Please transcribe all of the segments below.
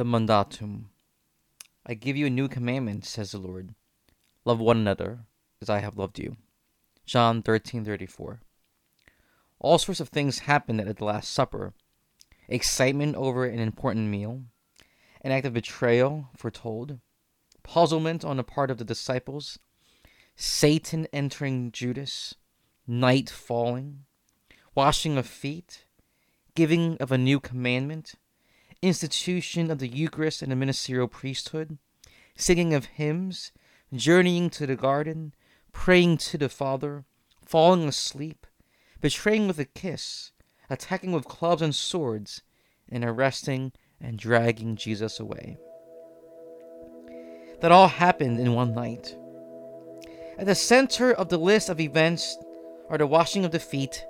the mandatum. I give you a new commandment, says the Lord. Love one another as I have loved you. John 13:34. All sorts of things happened at the Last Supper. Excitement over an important meal, an act of betrayal foretold, puzzlement on the part of the disciples, Satan entering Judas, night falling, washing of feet, giving of a new commandment, institution of the Eucharist and the ministerial priesthood, singing of hymns, journeying to the garden, praying to the Father, falling asleep, betraying with a kiss, attacking with clubs and swords, and arresting and dragging Jesus away. That all happened in one night. At the center of the list of events are the washing of the feet,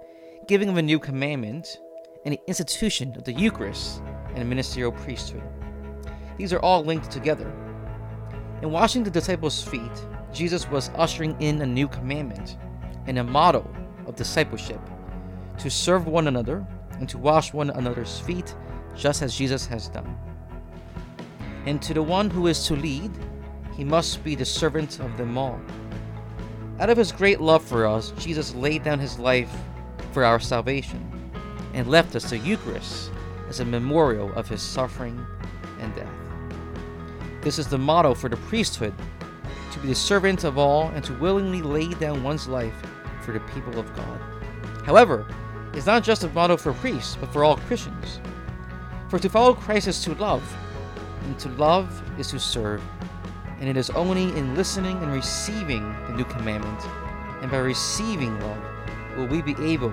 giving of a new commandment, and the institution of the Eucharist and ministerial priesthood. These are all linked together. In washing the disciples' feet, Jesus was ushering in a new commandment and a model of discipleship to serve one another and to wash one another's feet just as Jesus has done. And to the one who is to lead, he must be the servant of them all. Out of his great love for us, Jesus laid down his life for our salvation and left us the Eucharist as a memorial of his suffering and death. This is the motto for the priesthood to be the servant of all and to willingly lay down one's life for the people of God. However, it's not just a motto for priests, but for all Christians. For to follow Christ is to love, and to love is to serve. And it is only in listening and receiving the new commandment, and by receiving love, will we be able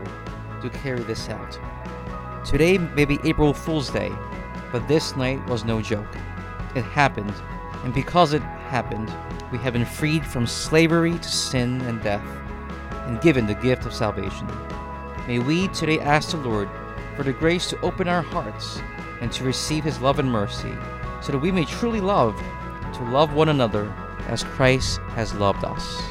to carry this out. Today may be April Fool's Day, but this night was no joke. It happened, and because it happened, we have been freed from slavery to sin and death, and given the gift of salvation. May we today ask the Lord for the grace to open our hearts and to receive His love and mercy, so that we may truly love, to love one another as Christ has loved us.